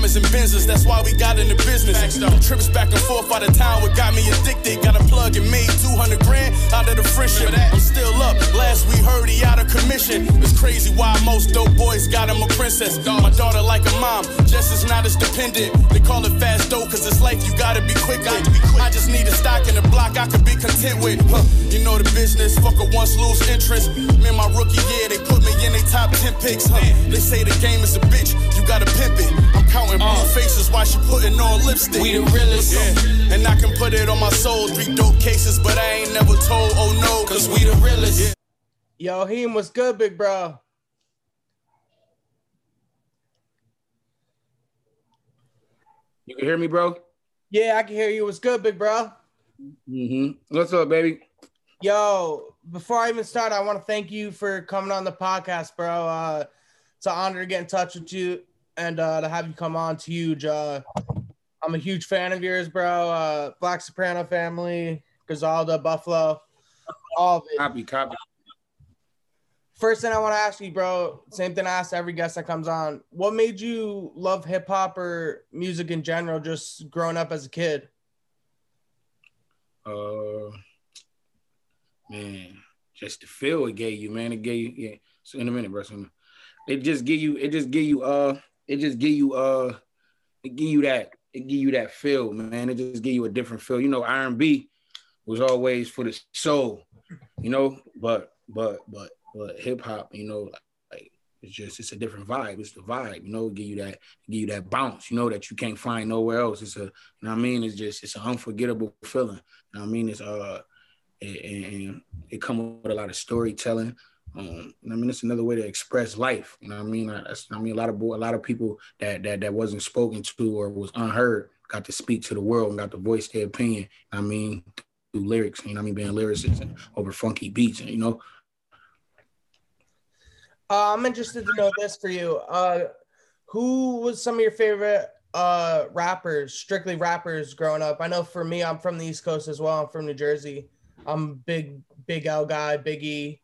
diamonds and Benzes, that's why we got in the business. Trips back and forth out of town, what got me addicted. Got a plug and made 200 grand out of the friendship. I'm still up. Last we heard, he out of commission. It's crazy why most dope boys got him a princess. My daughter like a mom, just is not as dependent. They call it fast dope, cause it's life you gotta be quick with. I just need a stock in the block I could be content with. Huh. You know the business, fuck a once lose interest. Man, my rookie year, they put me in they top 10 picks. Huh. They say the game is a bitch, you gotta pimp it. I'm counting blue uh. faces while she putting on lipstick. We the realest. Yeah. And I can put it on my soul. Three dope cases, but I ain't never told, oh no. Cause we the realest. Yeah. Yo, Heem, what's good, big bro? You can hear me, bro? Yeah, I can hear you. What's good, big bro? Mm-hmm. What's up, baby? Yo, before I even start, I want to thank you for coming on the podcast, bro. Uh, it's an honor to get in touch with you and uh, to have you come on. It's huge. Uh, I'm a huge fan of yours, bro. Uh, Black Soprano family, Griselda, Buffalo, all of it. Copy, copy. First thing I want to ask you, bro, same thing I ask every guest that comes on. What made you love hip hop or music in general, just growing up as a kid? Uh, man, just the feel it gave you, man. It gave you, yeah. So in a minute, bro. It just give you, it just give you, uh, it just give you, uh, it give you that, it give you that feel, man. It just give you a different feel. You know, R&B was always for the soul, you know, but, but, but but hip hop, you know, like it's just it's a different vibe. It's the vibe, you know, give you that give you that bounce, you know, that you can't find nowhere else. It's a you know I mean? It's just it's an unforgettable feeling. You know I mean? It's uh and, it come with a lot of storytelling. Um, I mean, it's another way to express life. You know what I mean? I, I mean, a lot of a lot of people that that that wasn't spoken to or was unheard got to speak to the world and got to voice their opinion. I mean, through lyrics. You know, I mean, being lyricists and over funky beats. You know, uh, I'm interested to know this for you. Uh, who was some of your favorite uh, rappers, strictly rappers growing up? I know for me, I'm from the East Coast as well. I'm from New Jersey. I'm big, big L guy, Biggie,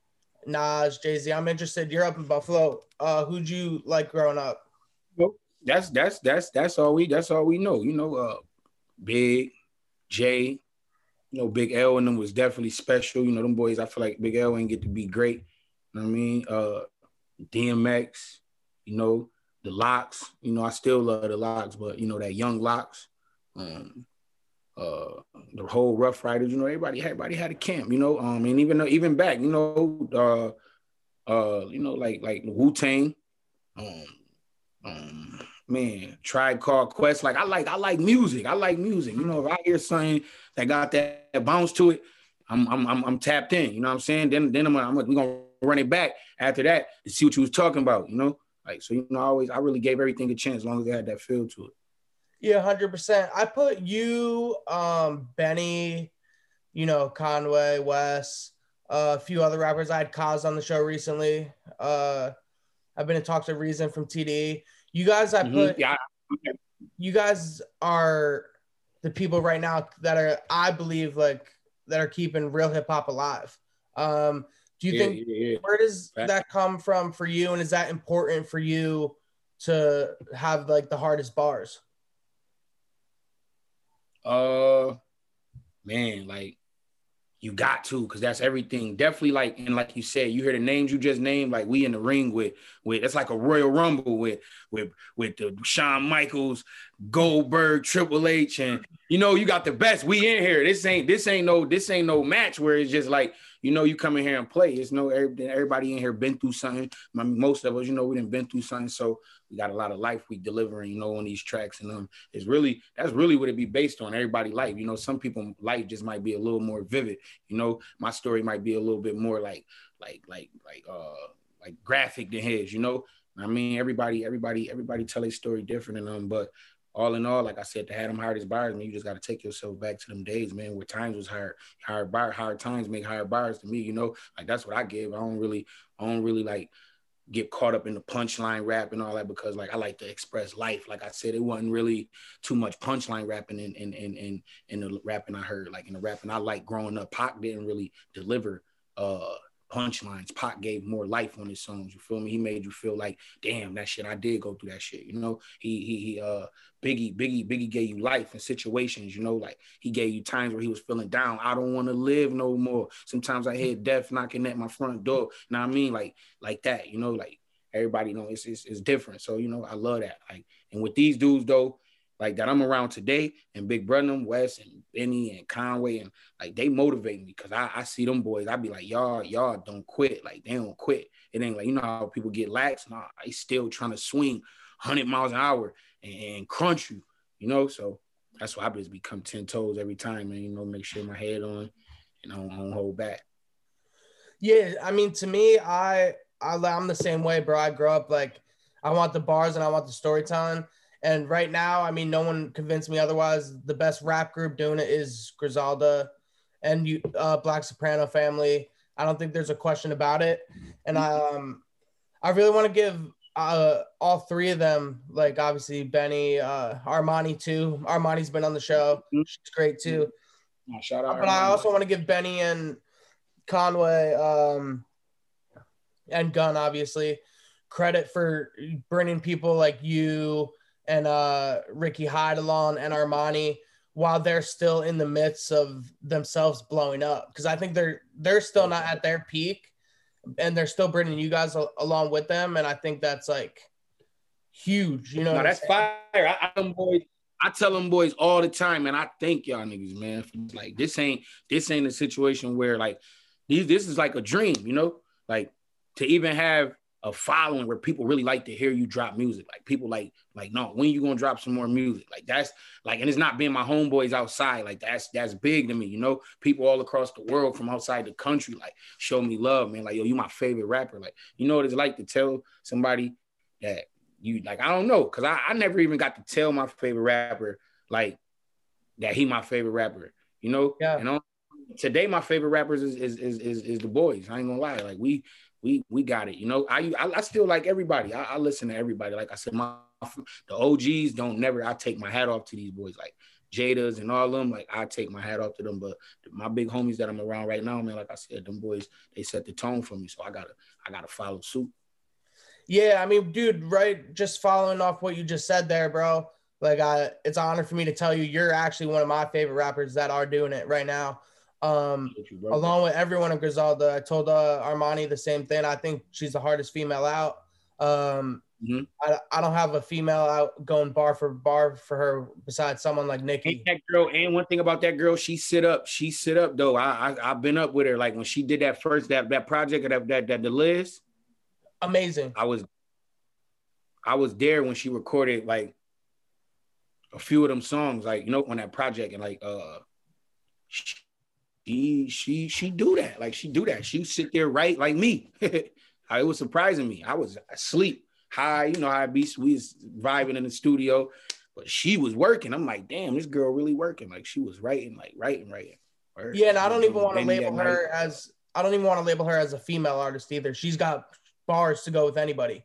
Nas, Jay Z. I'm interested. You're up in Buffalo. Uh, who'd you like growing up? Well, that's that's that's that's all we that's all we know. You know, uh, Big, Jay, you know, Big L and them was definitely special. You know, them boys. I feel like Big L ain't get to be great. You know what I mean? Uh, DMX, you know, the LOX. You know, I still love the LOX, but you know that young LOX. um, uh, the whole Ruff Ryders, You know, everybody, everybody had a camp. You know, um, and even even back, you know, uh, uh, you know, like like Wu Tang, um, um, man, Tribe Called Quest. Like I like I like music. I like music. You know, if I hear something that got that, that bounce to it, I'm I'm I'm, I'm tapped in. You know what I'm saying? Then then I'm, I'm we gonna run it back after that and see what you was talking about, you know? Like, so, you know, I always, I really gave everything a chance as long as I had that feel to it. Yeah, 100%. I put you, um, Benny, you know, Conway, Wes, uh, a few other rappers. I had Kaz on the show recently. Uh, I've been in talks with Reason from TD. You guys, I mm-hmm. put, mm-hmm. yeah. you guys are the people right now that are, I believe, like, that are keeping real hip hop alive. Um, do you yeah, think yeah, yeah. where does that come from for you, and is that important for you to have like the hardest bars? Uh, man, like you got to because that's everything. Definitely like and like you said you hear the names you just named like we in the ring with with it's like a royal rumble with with with the Shawn Michaels Goldberg Triple H and you know you got the best. We in here. This ain't this ain't no this ain't no match where it's just like you know, you come in here and play. It's no everybody in here been through something. Most of us, you know, we didn't been through something, so we got a lot of life we delivering, you know, on these tracks. And um, it's really that's really what it be based on. Everybody life, you know, some people life just might be a little more vivid. You know, my story might be a little bit more like like like like uh like graphic than his. You know, I mean, everybody everybody everybody tell a story different, and um, but all in all, like I said, to have them hardest buyers, man, you just got to take yourself back to them days, man, where times was hard. Hard buyer, hard times make higher buyers to me, you know. Like that's what I give. I don't really, I don't really like get caught up in the punchline rap and all that because like I like to express life. Like I said, it wasn't really too much punchline rapping in in in in, in the rapping I heard. Like in the rapping I like growing up, Pac didn't really deliver uh punchlines. Pac gave more life on his songs. You feel me? He made you feel like, damn, that shit. I did go through that shit. You know, he he he. Uh, Biggie Biggie Biggie gave you life and situations. You know, like he gave you times where he was feeling down. I don't want to live no more. Sometimes I hear death knocking at my front door. You know what I mean? Like like that. You know, like everybody know it's, it's it's different. So you know, I love that. Like, and with these dudes though, like that I'm around today, and Big Brother, West, and Benny and Conway, and like they motivate me because I, I see them boys. I be like, y'all, y'all don't quit. Like they don't quit. It ain't like you know how people get lax. Nah, they still trying to swing 100 miles an hour and, and crunch you. You know, so that's why I just become ten toes every time, and you know, make sure my head on, and I don't, I don't hold back. Yeah, I mean, to me, I, I I'm the same way, bro. I grew up like I want the bars and I want the storytelling and right now, I mean, no one convinced me otherwise. The best rap group doing it is Griselda and you, uh, Black Soprano family. I don't think there's a question about it. And I, um, I really want to give uh, all three of them, like obviously Benny, uh, Armani too. Armani's been on the show. She's great too. Shout out. But Armani. I also want to give Benny and Conway um, and Gunn obviously credit for bringing people like you and uh, Ricky along and Armani while they're still in the midst of themselves blowing up. Because I think they're they're still not at their peak and they're still bringing you guys a- along with them. And I think that's like huge you know no, that's fire. I, I, boys, I tell them boys all the time and I thank y'all niggas man like this ain't this ain't a situation where like these this is like a dream you know? Like to even have a following where people really like to hear you drop music. Like people like, like, no, when you gonna drop some more music? Like that's like, and it's not being my homeboys outside. Like that's that's big to me, you know. People all across the world from outside the country like show me love, man. Like, yo, you my favorite rapper. Like, you know what it's like to tell somebody that you like, I don't know, because I, I never even got to tell my favorite rapper like that he my favorite rapper, you know? Yeah. And on, today my favorite rappers is is, is is is the boys. I ain't gonna lie. Like we we we got it. You know, I I, I still like everybody. I, I, listen to everybody. Like I said, my the OGs don't never. I take my hat off to these boys, like Jada's and all of them. Like I take my hat off to them. But my big homies that I'm around right now, man, like I said, them boys they set the tone for me. So I gotta I gotta follow suit. Yeah, I mean, dude, right? Just following off what you just said there, bro. Like, I, it's an honor for me to tell you, you're actually one of my favorite rappers that are doing it right now. Um, along with everyone in Griselda, I told uh, Armani the same thing. I think she's the hardest female out. Um, mm-hmm. I, I don't have a female out going bar for bar for her besides someone like Nikki. Ain't that girl, and one thing about that girl, she sit up. She sit up though. I, I have been up with her. Like when she did that first that that project that that that the Liz. Amazing. I was I was there when she recorded like a few of them songs, like you know, on that project, and like uh, she, she she she do that. Like she do that. She sit there right like me. it was surprising me. I was asleep, high, you know how I be we was vibing in the studio, but she was working. I'm like, damn, this girl really working. Like she was writing, like writing, writing. Yeah, and I don't even want to label her as I don't even want to label her as a female artist either. She's got bars to go with anybody.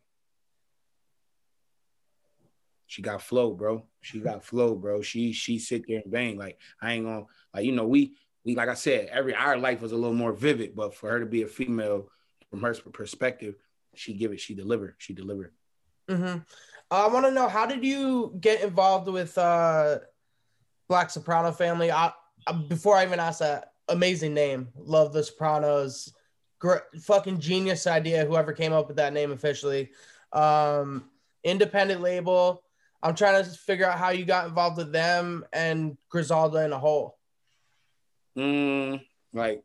She got flow, bro. She got flow, bro. She she sit there and bang. Like I ain't gonna like you know we we like I said, every our life was a little more vivid, but for her to be a female from her perspective, she give it, she delivered, she delivered. Mm-hmm. I want to know how did you get involved with uh, Black Soprano family? I, I, before I even ask that, amazing name, love the Sopranos, great, fucking genius idea. Whoever came up with that name officially, um, independent label. I'm trying to figure out how you got involved with them and Griselda in a whole. Mm, like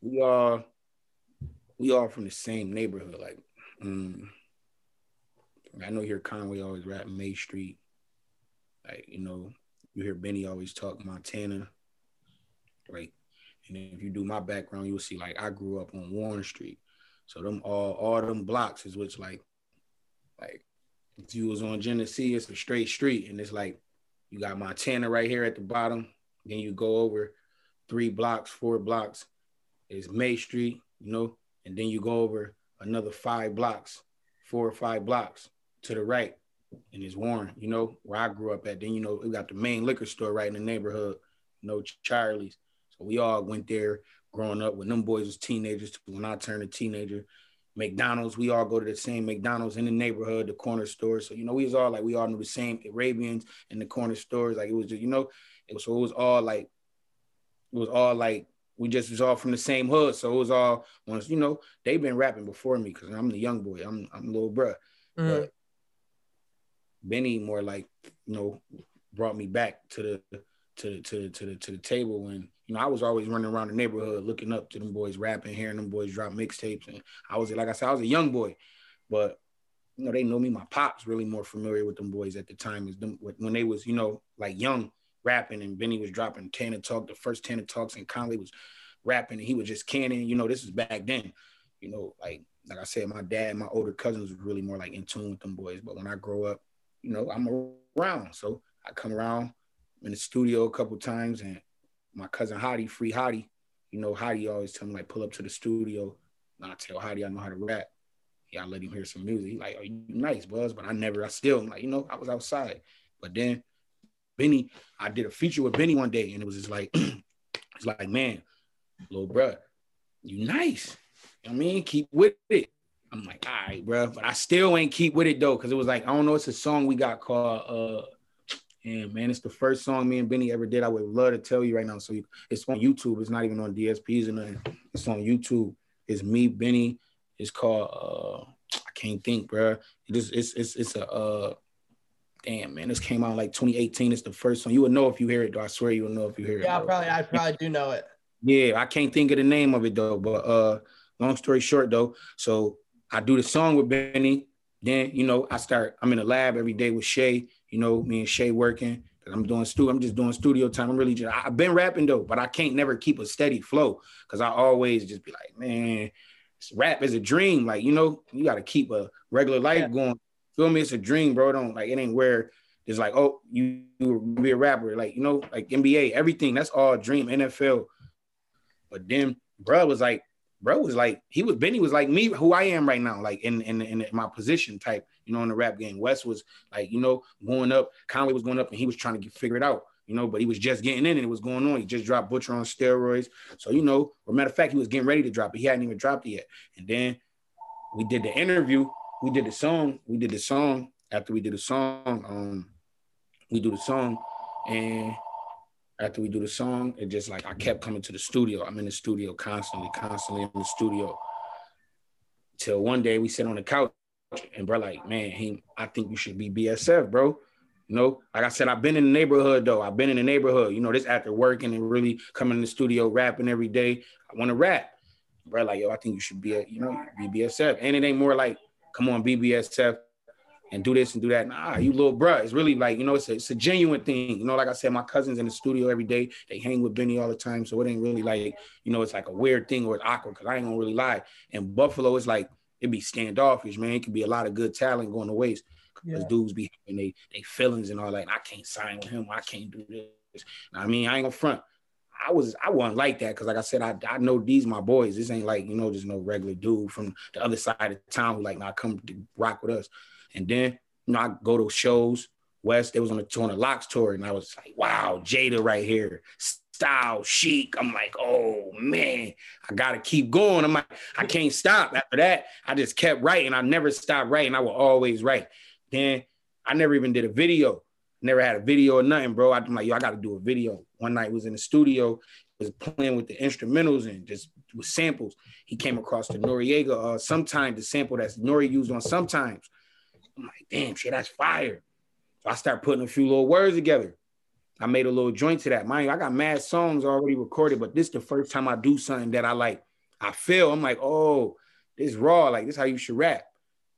we are we are from the same neighborhood. Like mm, I know here Conway always rap May Street. Like, you know, you hear Benny always talk Montana. Right. And if you do my background, you'll see like I grew up on Warren Street. So them all all them blocks is which like like if you was on Genesee, it's a straight street, and it's like you got Montana right here at the bottom, then you go over three blocks, four blocks is May Street, you know, and then you go over another five blocks, four or five blocks to the right, and it's Warren, you know, where I grew up at. Then you know we got the main liquor store right in the neighborhood, you know, Charlie's. So we all went there, growing up when them boys was teenagers when I turned a teenager. McDonald's, we all go to the same McDonald's in the neighborhood, the corner stores. So, you know, we was all like, we all knew the same Arabians in the corner stores. Like it was just, you know, it was, so it was all like, it was all like, we just was all from the same hood. So it was all once, you know, they've been rapping before me because I'm the young boy. I'm I'm little bruh. Mm-hmm. But Benny more like, you know, brought me back to the to to to the to the table and you know I was always running around the neighborhood looking up to them boys rapping, hearing them boys drop mixtapes, and I was like I said I was a young boy, but you know they know me. My pops really more familiar with them boys at the time as them when they was you know like young rapping and Benny was dropping Tana Talk, the first Tana Talks, and Conway was rapping and he was just canning. You know this is back then. You know like like I said, my dad, my older cousins was really more like in tune with them boys. But when I grow up, you know I'm around, so I come around in the studio a couple times, and my cousin Hottie, Free Hottie, you know, Hottie always tell me like pull up to the studio. And I tell Hottie I know how to rap. Yeah, I let him hear some music. He like, oh, you nice, Buzz, but I never, I still, like, you know, I was outside. But then Benny, I did a feature with Benny one day, and it was just like, it's like, man, little bro, you nice. You know I mean, keep with it. I'm like, all right, bro, but I still ain't keep with it though, because it was like, I don't know, it's a song we got called uh and man, it's the first song me and Benny ever did. I would love to tell you right now. So you, it's on YouTube. It's not even on DSPs or nothing. It's on YouTube. It's me, Benny. It's called uh I can't think, bro. It is it's it's it's a uh damn man. This came out like 2018. It's the first one. You would know if you hear it, though. I swear you would know if you hear it. Yeah, probably I probably do know it. Yeah, I can't think of the name of it though. But uh long story short though, so I do the song with Benny. Then, you know, I start, I'm in the lab every day with Shay you know, me and Shay working. I'm doing studio. I'm just doing studio time. I'm really just. I've been rapping though, but I can't never keep a steady flow because I always just be like, man, rap is a dream. Like you know, you got to keep a regular life yeah. going. Feel me? It's a dream, bro. Don't like it ain't where it's like, oh, you, you be a rapper. Like you know, like NBA, everything. That's all dream. NFL. But then, bro was like, bro was like, he was Benny was like me, who I am right now, like in in in my position type you know, in the rap game. West was like, you know, going up. Conway was going up, and he was trying to get, figure it out. You know, but he was just getting in, and it was going on. He just dropped Butcher on steroids. So you know, or matter of fact, he was getting ready to drop it. He hadn't even dropped it yet. And then we did the interview. We did the song. We did the song. After we did the song, um, we do the song, and after we do the song, it just like I kept coming to the studio. I'm in the studio constantly, constantly in the studio. Till one day we sit on the couch and bro, like, man, he, I think you should be BSF, bro. You know, like I said, I've been in the neighborhood though. I've been in the neighborhood. You know, this after working and really coming in the studio rapping every day. I want to rap, bro. Like, yo, I think you should be a, you know, be BSF. And it ain't more like, come on, BBSF and do this and do that. Nah, you little bruh. It's really like, you know, it's a, it's a genuine thing. You know, like I said, my cousins in the studio every day, they hang with Benny all the time. So it ain't really like, you know, it's like a weird thing or it's awkward because I ain't gonna really lie. And Buffalo is like it'd be standoffish, man. It could be a lot of good talent going to waste because yeah. dudes be having they they feelings and all that. I can't sign with him. I can't do this. I mean, I ain't gonna front. I was I wasn't like that because like I said, I, I know these my boys. This ain't like, you know, just no regular dude from the other side of town who like now come to rock with us. And then, you know, I go to shows. West, they was on the on the LOX tour, and I was like, wow, Jada right here style, Sheek. I'm like, oh man, I gotta keep going. I'm like, I can't stop. After that, I just kept writing. I never stopped writing. I will always write. Then I never even did a video. Never had a video or nothing, bro. I'm like, yo, I gotta do a video. One night was in the studio, was playing with the instrumentals and just with samples. He came across the Noreaga uh, sometimes the sample that's Nori used on sometimes. I'm like, damn, shit, that's fire. So I start putting a few little words together. I made a little joint to that. Mind you, I got mad songs already recorded, but this is the first time I do something that I like. I feel I'm like, oh, this raw. Like this how you should rap.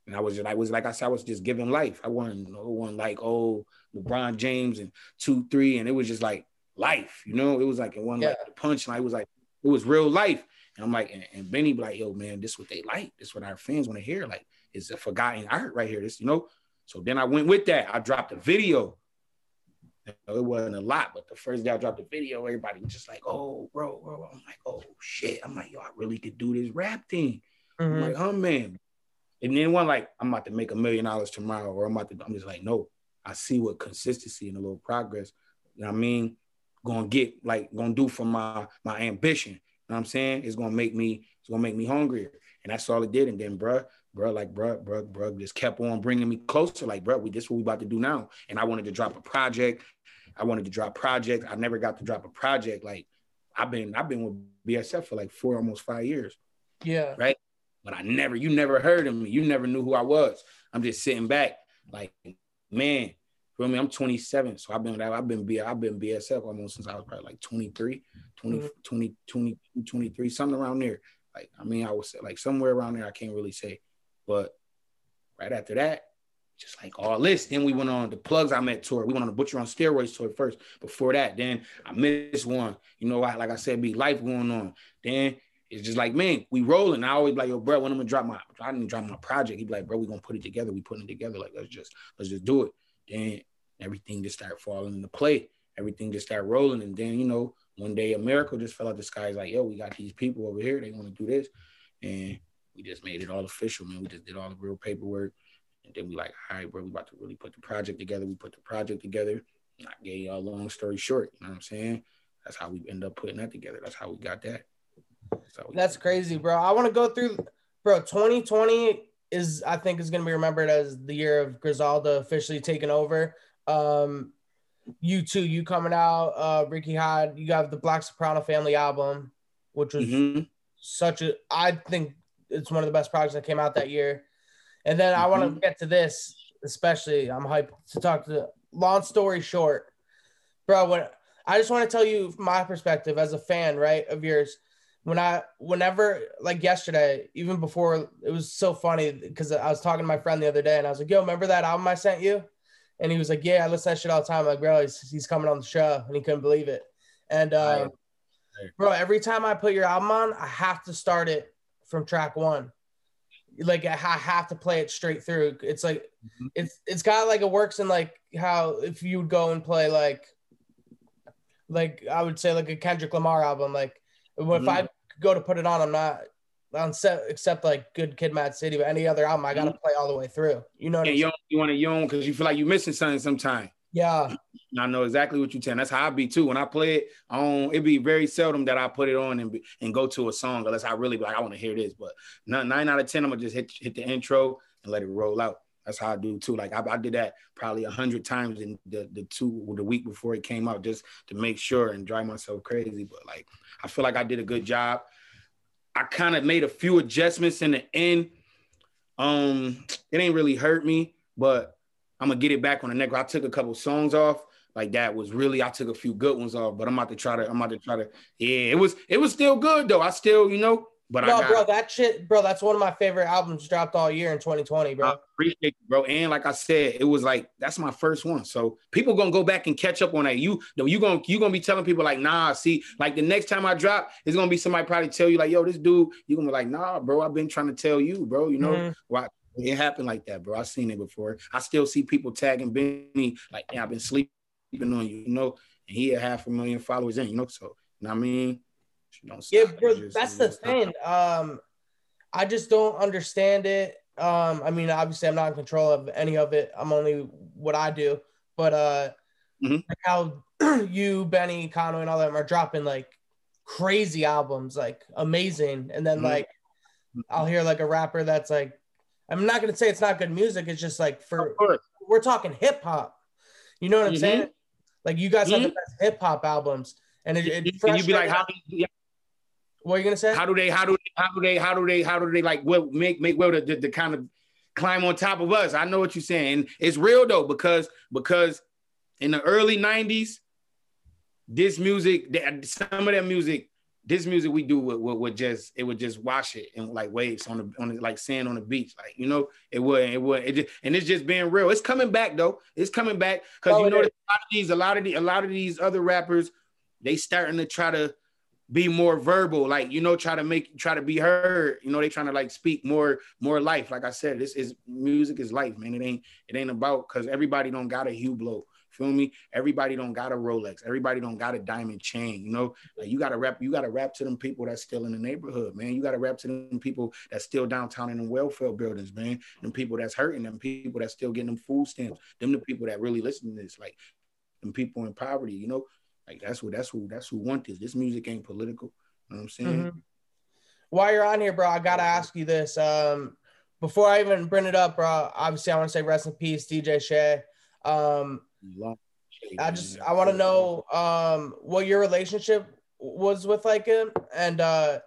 And I was just, I was like I said, I was just giving life. I wasn't no one like oh LeBron James and two three, and it was just like life. You know, it was like it wasn't yeah. like the punchline. It was like it was real life. And I'm like, and, and Benny be like, yo, man, this what they like. This what our fans want to hear. Like, it's a forgotten art right here. This, you know. So then I went with that. I dropped a video it wasn't a lot, but the first day I dropped the video, everybody was just like, "Oh, bro, bro." I'm like, "Oh shit!" I'm like, "Yo, I really could do this rap thing." Mm-hmm. I'm like, "Oh man," and then one like, "I'm about to make a million dollars tomorrow," or I'm about to. I'm just like, "No, I see what consistency and a little progress. You know what I mean? Gonna get like gonna do for my my ambition." You know what I'm saying? It's gonna make me, it's gonna make me hungrier. And that's all it did. And then, bruh, bruh, like, bruh, bruh, bruh, just kept on bringing me closer. Like, bruh, we this is what we about to do now. And I wanted to drop a project. I wanted to drop project. I never got to drop a project. Like, I've been, I've been with BSF for like four, almost five years. Yeah. Right. But I never, you never heard of me. You never knew who I was. I'm just sitting back, like, man, feel me? I'm 27. So I've been I've been B I've been BSF almost since I was probably like 23, 20, mm-hmm. 20, 20, 23, something around there. Like, I mean, I was like somewhere around there, I can't really say. But right after that, just like all this. Then we went on the plugs I met tour. We went on the Butcher on Steroids tour first. Before that, then I missed one. You know, I, like I said, be life going on. Then it's just like, man, we rolling. I always like, yo, bro, when I'm gonna drop my, I didn't drop my project. He'd be like, bro, we gonna put it together. We putting it together. Like, let's just, let's just do it. Then everything just started falling into play. Everything just started rolling. And then, you know, one day a miracle just fell out the sky. It's like, yo, we got these people over here. They want to do this. And we just made it all official, man. We just did all the real paperwork. And then we like, all right, bro, we about to really put the project together. We put the project together. I gave y'all a long story short. You know what I'm saying? That's how we end up putting that together. That's how we got that. That's, That's crazy, bro. I want to go through, bro. 2020 is, I think, is going to be remembered as the year of Griselda officially taking over. Um, you too, you coming out, uh, Ricky Hyde. you got the Black Soprano Family album, which was mm-hmm. such a, I think it's one of the best projects that came out that year. And then mm-hmm. I want to get to this, especially. I'm hyped to talk to. Long story short, bro. When I just want to tell you my perspective as a fan, right, of yours. When I, whenever, like yesterday, even before, it was so funny because I was talking to my friend the other day, and I was like, "Yo, remember that album I sent you?" And he was like, "Yeah, I listen to that shit all the time." I'm like, bro, he's, he's coming on the show, and he couldn't believe it. And uh, bro, every time I put your album on, I have to start it from track one like I have to play it straight through. It's like mm-hmm. it's it's kind of like it works in like how if you would go and play like like I would say like a Kendrick Lamar album. Like mm-hmm. if I go to put it on, I'm not on set except like Good Kid, Mad City, but any other album I gotta mm-hmm. play all the way through. You know? yeah, you, you want to own because you feel like you're missing something sometime. Yeah. I know exactly what you're saying. That's how I be too. When I play it on, it be very seldom that I put it on and, be, and go to a song unless I really like, I want to hear this. But nine out of 10, I'm gonna just hit, hit the intro and let it roll out. That's how I do too. Like I, I did that probably a hundred times in the, the two the week before it came out just to make sure and drive myself crazy. But like I feel like I did a good job. I kind of made a few adjustments in the end. Um, it ain't really hurt me, but I'm gonna get it back on the neck. I took a couple songs off. Like that was really I took a few good ones off, but I'm about to try to I'm about to try to yeah, it was it was still good though. I still, you know, but no, got, bro, that shit, bro, that's one of my favorite albums dropped all year in 2020, bro. I appreciate it, bro. And like I said, it was like that's my first one. So people gonna go back and catch up on that. You know, you gonna you gonna be telling people like, nah, see, like the next time I drop, it's gonna be somebody probably tell you, like, yo, this dude, you gonna be like, nah, bro, I've been trying to tell you, bro. You know, mm-hmm. why it happened like that, bro. I've seen it before. I still see people tagging Benny like, yeah, I've been sleeping on you, you know, and he had half a million followers in, you know. So, you know what I mean? Yeah, bro, just, that's the thing. Um, I just don't understand it. Um, I mean, obviously, I'm not in control of any of it. I'm only what I do, but uh, mm-hmm. like how you, Benny, Conway, and all them are dropping like crazy albums, like amazing, and then mm-hmm. like I'll hear like a rapper that's like I'm not gonna say it's not good music. It's just like for we're talking hip hop. You know what I'm mm-hmm. saying? Like you guys have the mm-hmm. best hip hop albums, and it, it Can you be like, how? What are you gonna say? How do they? How do they? How do they? How do they? How do they like? Well, make make well the, the, the kind of climb on top of us. I know what you're saying. It's real though because because in the early '90s, this music, that some of that music this music we do would, would, would, just it would just wash it and like waves on the on the, like sand on the beach like you know it would it would it just, and it's just being real it's coming back though it's coming back because oh, you know a lot of these a lot of the a lot of these other rappers they starting to try to be more verbal like you know try to make try to be heard you know they trying to like speak more more life like i said this is music is life man it ain't it ain't about because everybody don't got a Hublot Feel me? Everybody don't got a Rolex. Everybody don't got a diamond chain. You know, like you got to rap. You got to rap to them people that's still in the neighborhood, man. You got to rap to them people that's still downtown in the welfare buildings, man. Them people that's hurting. Them people that's still getting them food stamps. Them the people that really listen to this. Like them people in poverty. You know, like that's what that's who that's who want this. This music ain't political. You know what I'm saying? Mhm. While you're on here, bro, I gotta ask you this. Um, before I even bring it up, bro, obviously I want to say rest in peace, DJ Shay. Um, I just I want to know um what your relationship was with like him, and uh,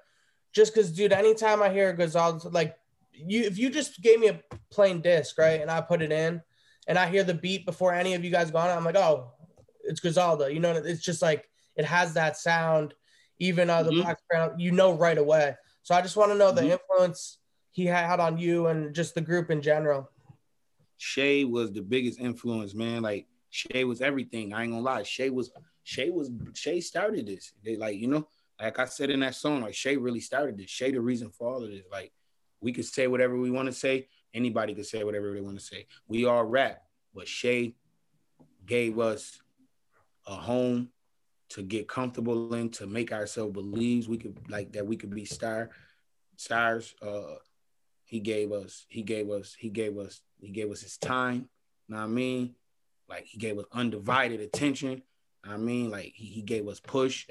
just because, dude, anytime I hear Gonzalez, like you, if you just gave me a plain disc, right, and I put it in, and I hear the beat before any of you guys gone I'm like, oh, it's Griselda. You know, it's just like it has that sound. Even uh, the Mhm. Black Crown, you know right away. So I just want to know the Mhm. influence he had on you and just the group in general. Shay was the biggest influence, man. Like Shay was everything. I ain't gonna lie. Shay was Shay was Shay started this. They like, you know, like I said in that song, like Shay really started this. Shay the reason for all of this. Like we could say whatever we want to say. Anybody could say whatever they want to say. We all rap, but Shay gave us a home to get comfortable in, to make ourselves believe we could like that we could be star stars. Uh he gave us, he gave us, he gave us, he gave us his time. Know what I mean? Like he gave us undivided attention. I mean, like he, he gave us push.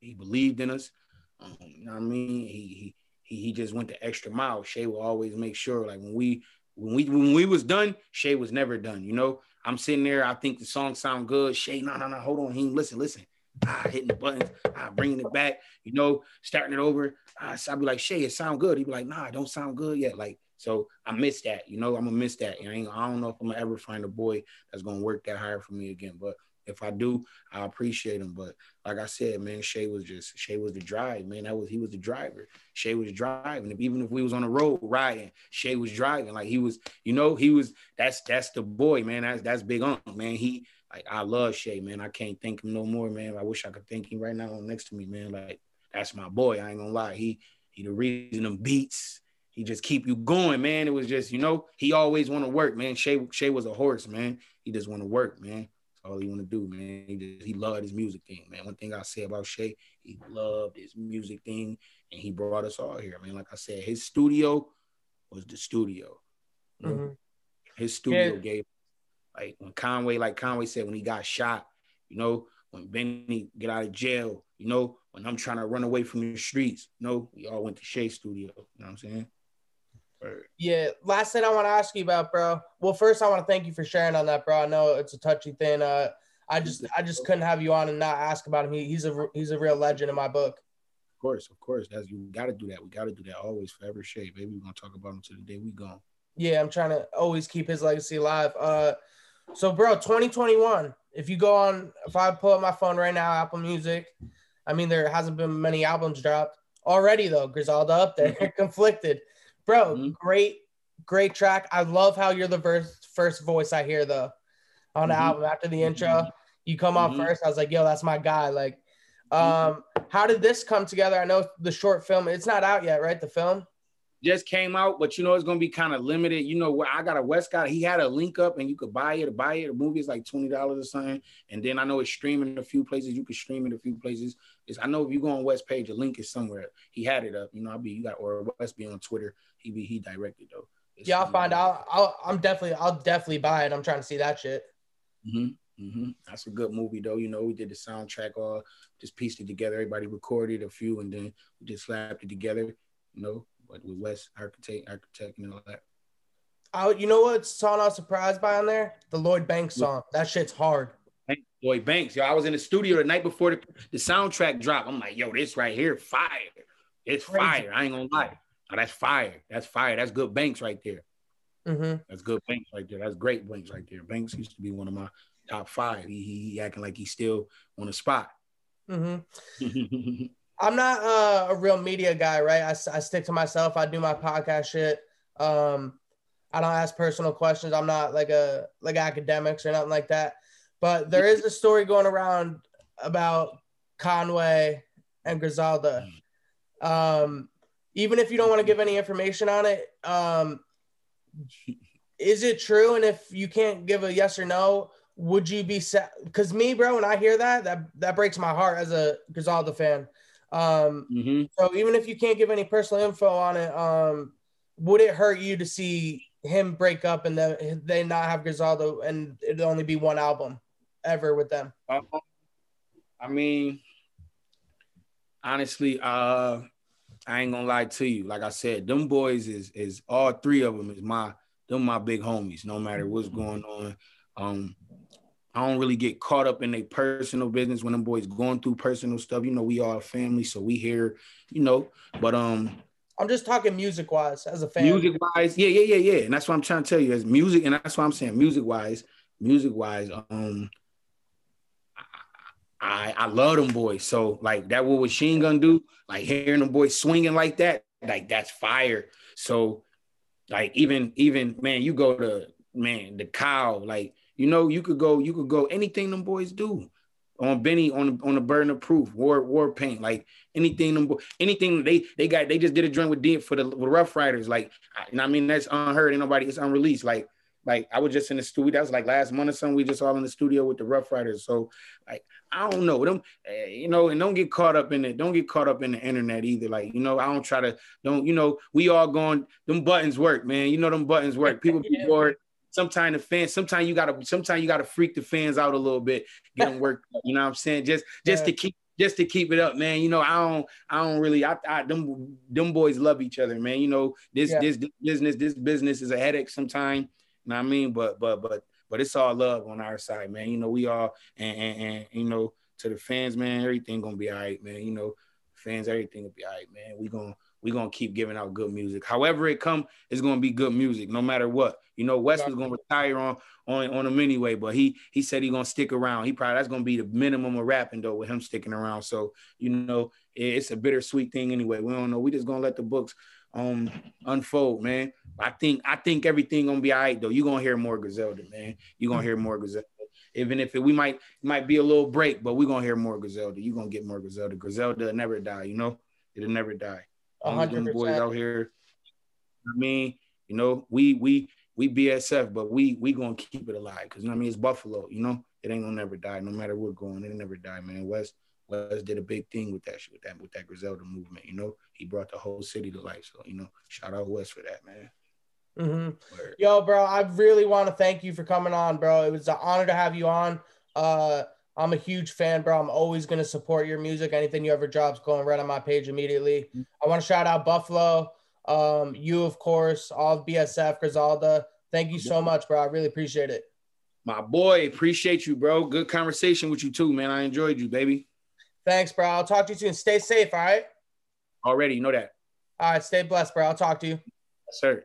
He believed in us. Um, you know what I mean? He he he just went the extra mile. Shay will always make sure, like when we when we when we was done, Shay was never done. You know, I'm sitting there. I think the song sound good. Shay, no, no, no, hold on. He listen, listen. Ah, hitting the buttons, ah, bringing it back. You know, starting it over. So I'd be like, Shay, it sound good. He'd be like, Nah, it don't sound good yet. Like, so I miss that. You know, I'm gonna miss that. And I, I don't know if I'm gonna ever find a boy that's gonna work that hard for me again. But if I do, I appreciate him. But like I said, man, Shay was just Shay was the drive, man. That was he was the driver. Shay was driving. Even if we was on the road riding, Shay was driving. Like he was, you know, he was. That's that's the boy, man. That's that's big on man. He like I love Shay, man. I can't thank him no more, man. I wish I could thank him right now next to me, man. Like that's my boy. I ain't gonna lie. He he the reason them beats. He just keep you going, man. It was just, you know, he always want to work, man. Shay Shay was a horse, man. He just want to work, man. All he want to do, man. He just, he loved his music thing, man. One thing I say about Shay, he loved his music thing, and he brought us all here, man. Like I said, his studio was the studio. Mhm. His studio Yeah. gave like when Conway, like Conway said, when he got shot, you know, when Benny get out of jail, you know, when I'm trying to run away from the streets, you know, we all went to Shay Studio. You know what I'm saying? Word. Yeah. Last thing I want to ask you about, bro. Well, first I want to thank you for sharing on that, bro. I know it's a touchy thing. Uh, I just I just couldn't have you on and not ask about him. He, he's a he's a real legend in my book. Of course, of course. That's you gotta do that. We gotta do that always, forever Shay. Baby, we're gonna talk about him to the day we gone. Yeah, I'm trying to always keep his legacy alive. Uh, so bro, 2021. If you go on, if I pull up my phone right now, Apple Music. I mean, there hasn't been many albums dropped already though. Griselda up there, conflicted, bro. Mhm. Great, great track. I love how you're the first first voice I hear though on the Mhm. album after the intro. You come on Mhm. first. I was like, yo, that's my guy. Like, um, how did this come together? I know the short film. It's not out yet, right? The film. Just came out, but you know it's gonna be kind of limited. You know I got a Westcott. He had a link up, and you could buy it. Buy it. The movie is like twenty dollars or something. And then I know it's streaming a few places. You can stream it a few places. It's, I know if you go on West page, the link is somewhere. He had it up. You know, I'll be you got or West be on Twitter. He be he directed though. It's- Yeah, I'll find out. I'll, I'm definitely, I'll definitely buy it. I'm trying to see that shit. hmm hmm That's a good movie though. You know, we did the soundtrack all just pieced it together. Everybody recorded a few and then we just slapped it together. You know, but with West architect, architect and all that. I, you know what song I was surprised by on there? The Lloyd Banks song. That shit's hard. Boy Banks, yo, I was in the studio the night before the, the soundtrack dropped. I'm like, yo, this right here, fire. It's Crazy. fire. I ain't gonna lie. Oh, that's fire. That's fire. That's good Banks right there. hmm That's good Banks right there. That's great Banks right there. Banks used to be one of my top five. He, he, he acting like he's still on the spot. hmm I'm not uh, a real media guy, right? I, I stick to myself. I do my podcast shit. Um, I don't ask personal questions. I'm not like a like academics or nothing like that. But there is a story going around about Conway and Griselda. Um, even if you don't want to give any information on it, um, is it true? And if you can't give a yes or no, would you be set? Because me, bro, when I hear that, that that breaks my heart as a Griselda fan. Um, hmm so even if you can't give any personal info on it, um, would it hurt you to see him break up and the, they not have Griselda and it'd only be one album ever with them? Uh, I mean, Honestly, uh, I ain't gonna lie to you. Like I said, them boys is is all three of them is my them my big homies. No matter what's going on, um, I don't really get caught up in their personal business when them boys going through personal stuff. You know, we all family, so we here. You know, but um, I'm just talking music wise as a fan. Music wise, yeah, yeah, yeah, yeah. And that's what I'm trying to tell you. As music, and that's what I'm saying. Music wise, music wise, um, I I love them boys. So like that, what Machine Gun do? Like hearing them boys swinging like that, like that's fire. So like even even man, you go to man the cow, like you know you could go you could go anything them boys do on Benny on on the burden of proof, war war paint, like anything them anything they they got they just did a joint with D for the with Ruff Ryders, like know I mean that's unheard, ain't nobody it's unreleased, like like I was just in the studio. That was like last month or something. We just all in the studio with the Ruff Ryders. So like I don't know them, uh, you know, and don't get caught up in it. Don't get caught up in the internet either. Like you know, I don't try to don't you know. We all going. Them buttons work, man. You know them buttons work. People be bored. Sometimes the fans. Sometimes you gotta. Sometimes you gotta freak the fans out a little bit. Get them work. You know what I'm saying? Just just yeah. to keep just to keep it up, man. You know, I don't, I don't really, I, I them, them boys love each other, man. You know, this, yeah. this, this business, this business is a headache sometimes, know what I mean? But but but but it's all love on our side, man. You know, we all and and, and you know, to the fans, man, everything gonna be all right, man. You know, fans, everything will be all right, man. We gonna we gonna keep giving out good music. However it come, it's gonna be good music, no matter what. You know, West was gonna retire on on on him anyway, but he he said he gonna stick around. He probably that's gonna be the minimum of rapping though with him sticking around. So you know, it's a bittersweet thing anyway. We don't know. We just gonna let the books um unfold, man. I think I think everything gonna be all right though. You're gonna hear more Griselda, man. You're gonna hear more Griselda. Even if it, we might might be a little break, but we're gonna hear more Griselda. You're gonna get more Griselda. Griselda never die, you know? It'll never die. All them boys out here. I mean, you know, we we we BSF, but we we gonna keep it alive because you know I mean it's Buffalo, you know, it ain't gonna never die, no matter what going, it'll never die, man. West Wes did a big thing with that shit, with that with that Griselda movement. You know, he brought the whole city to life. So you know, shout out Wes for that, man. Mm-hmm. Yo, bro, I really want to thank you for coming on, bro. It was an honor to have you on. Uh, I'm a huge fan, bro. I'm always gonna support your music. Anything you ever drops, going right on my page immediately. Mm-hmm. I want to shout out Buffalo, um, you of course, all of BSF, Griselda. Thank you so much, bro. I really appreciate it. My boy, appreciate you, bro. Good conversation with you too, man. I enjoyed you, baby. Thanks, bro. I'll talk to you soon. Stay safe, all right? Already, you know that. All right, stay blessed, bro. I'll talk to you. Yes, sir.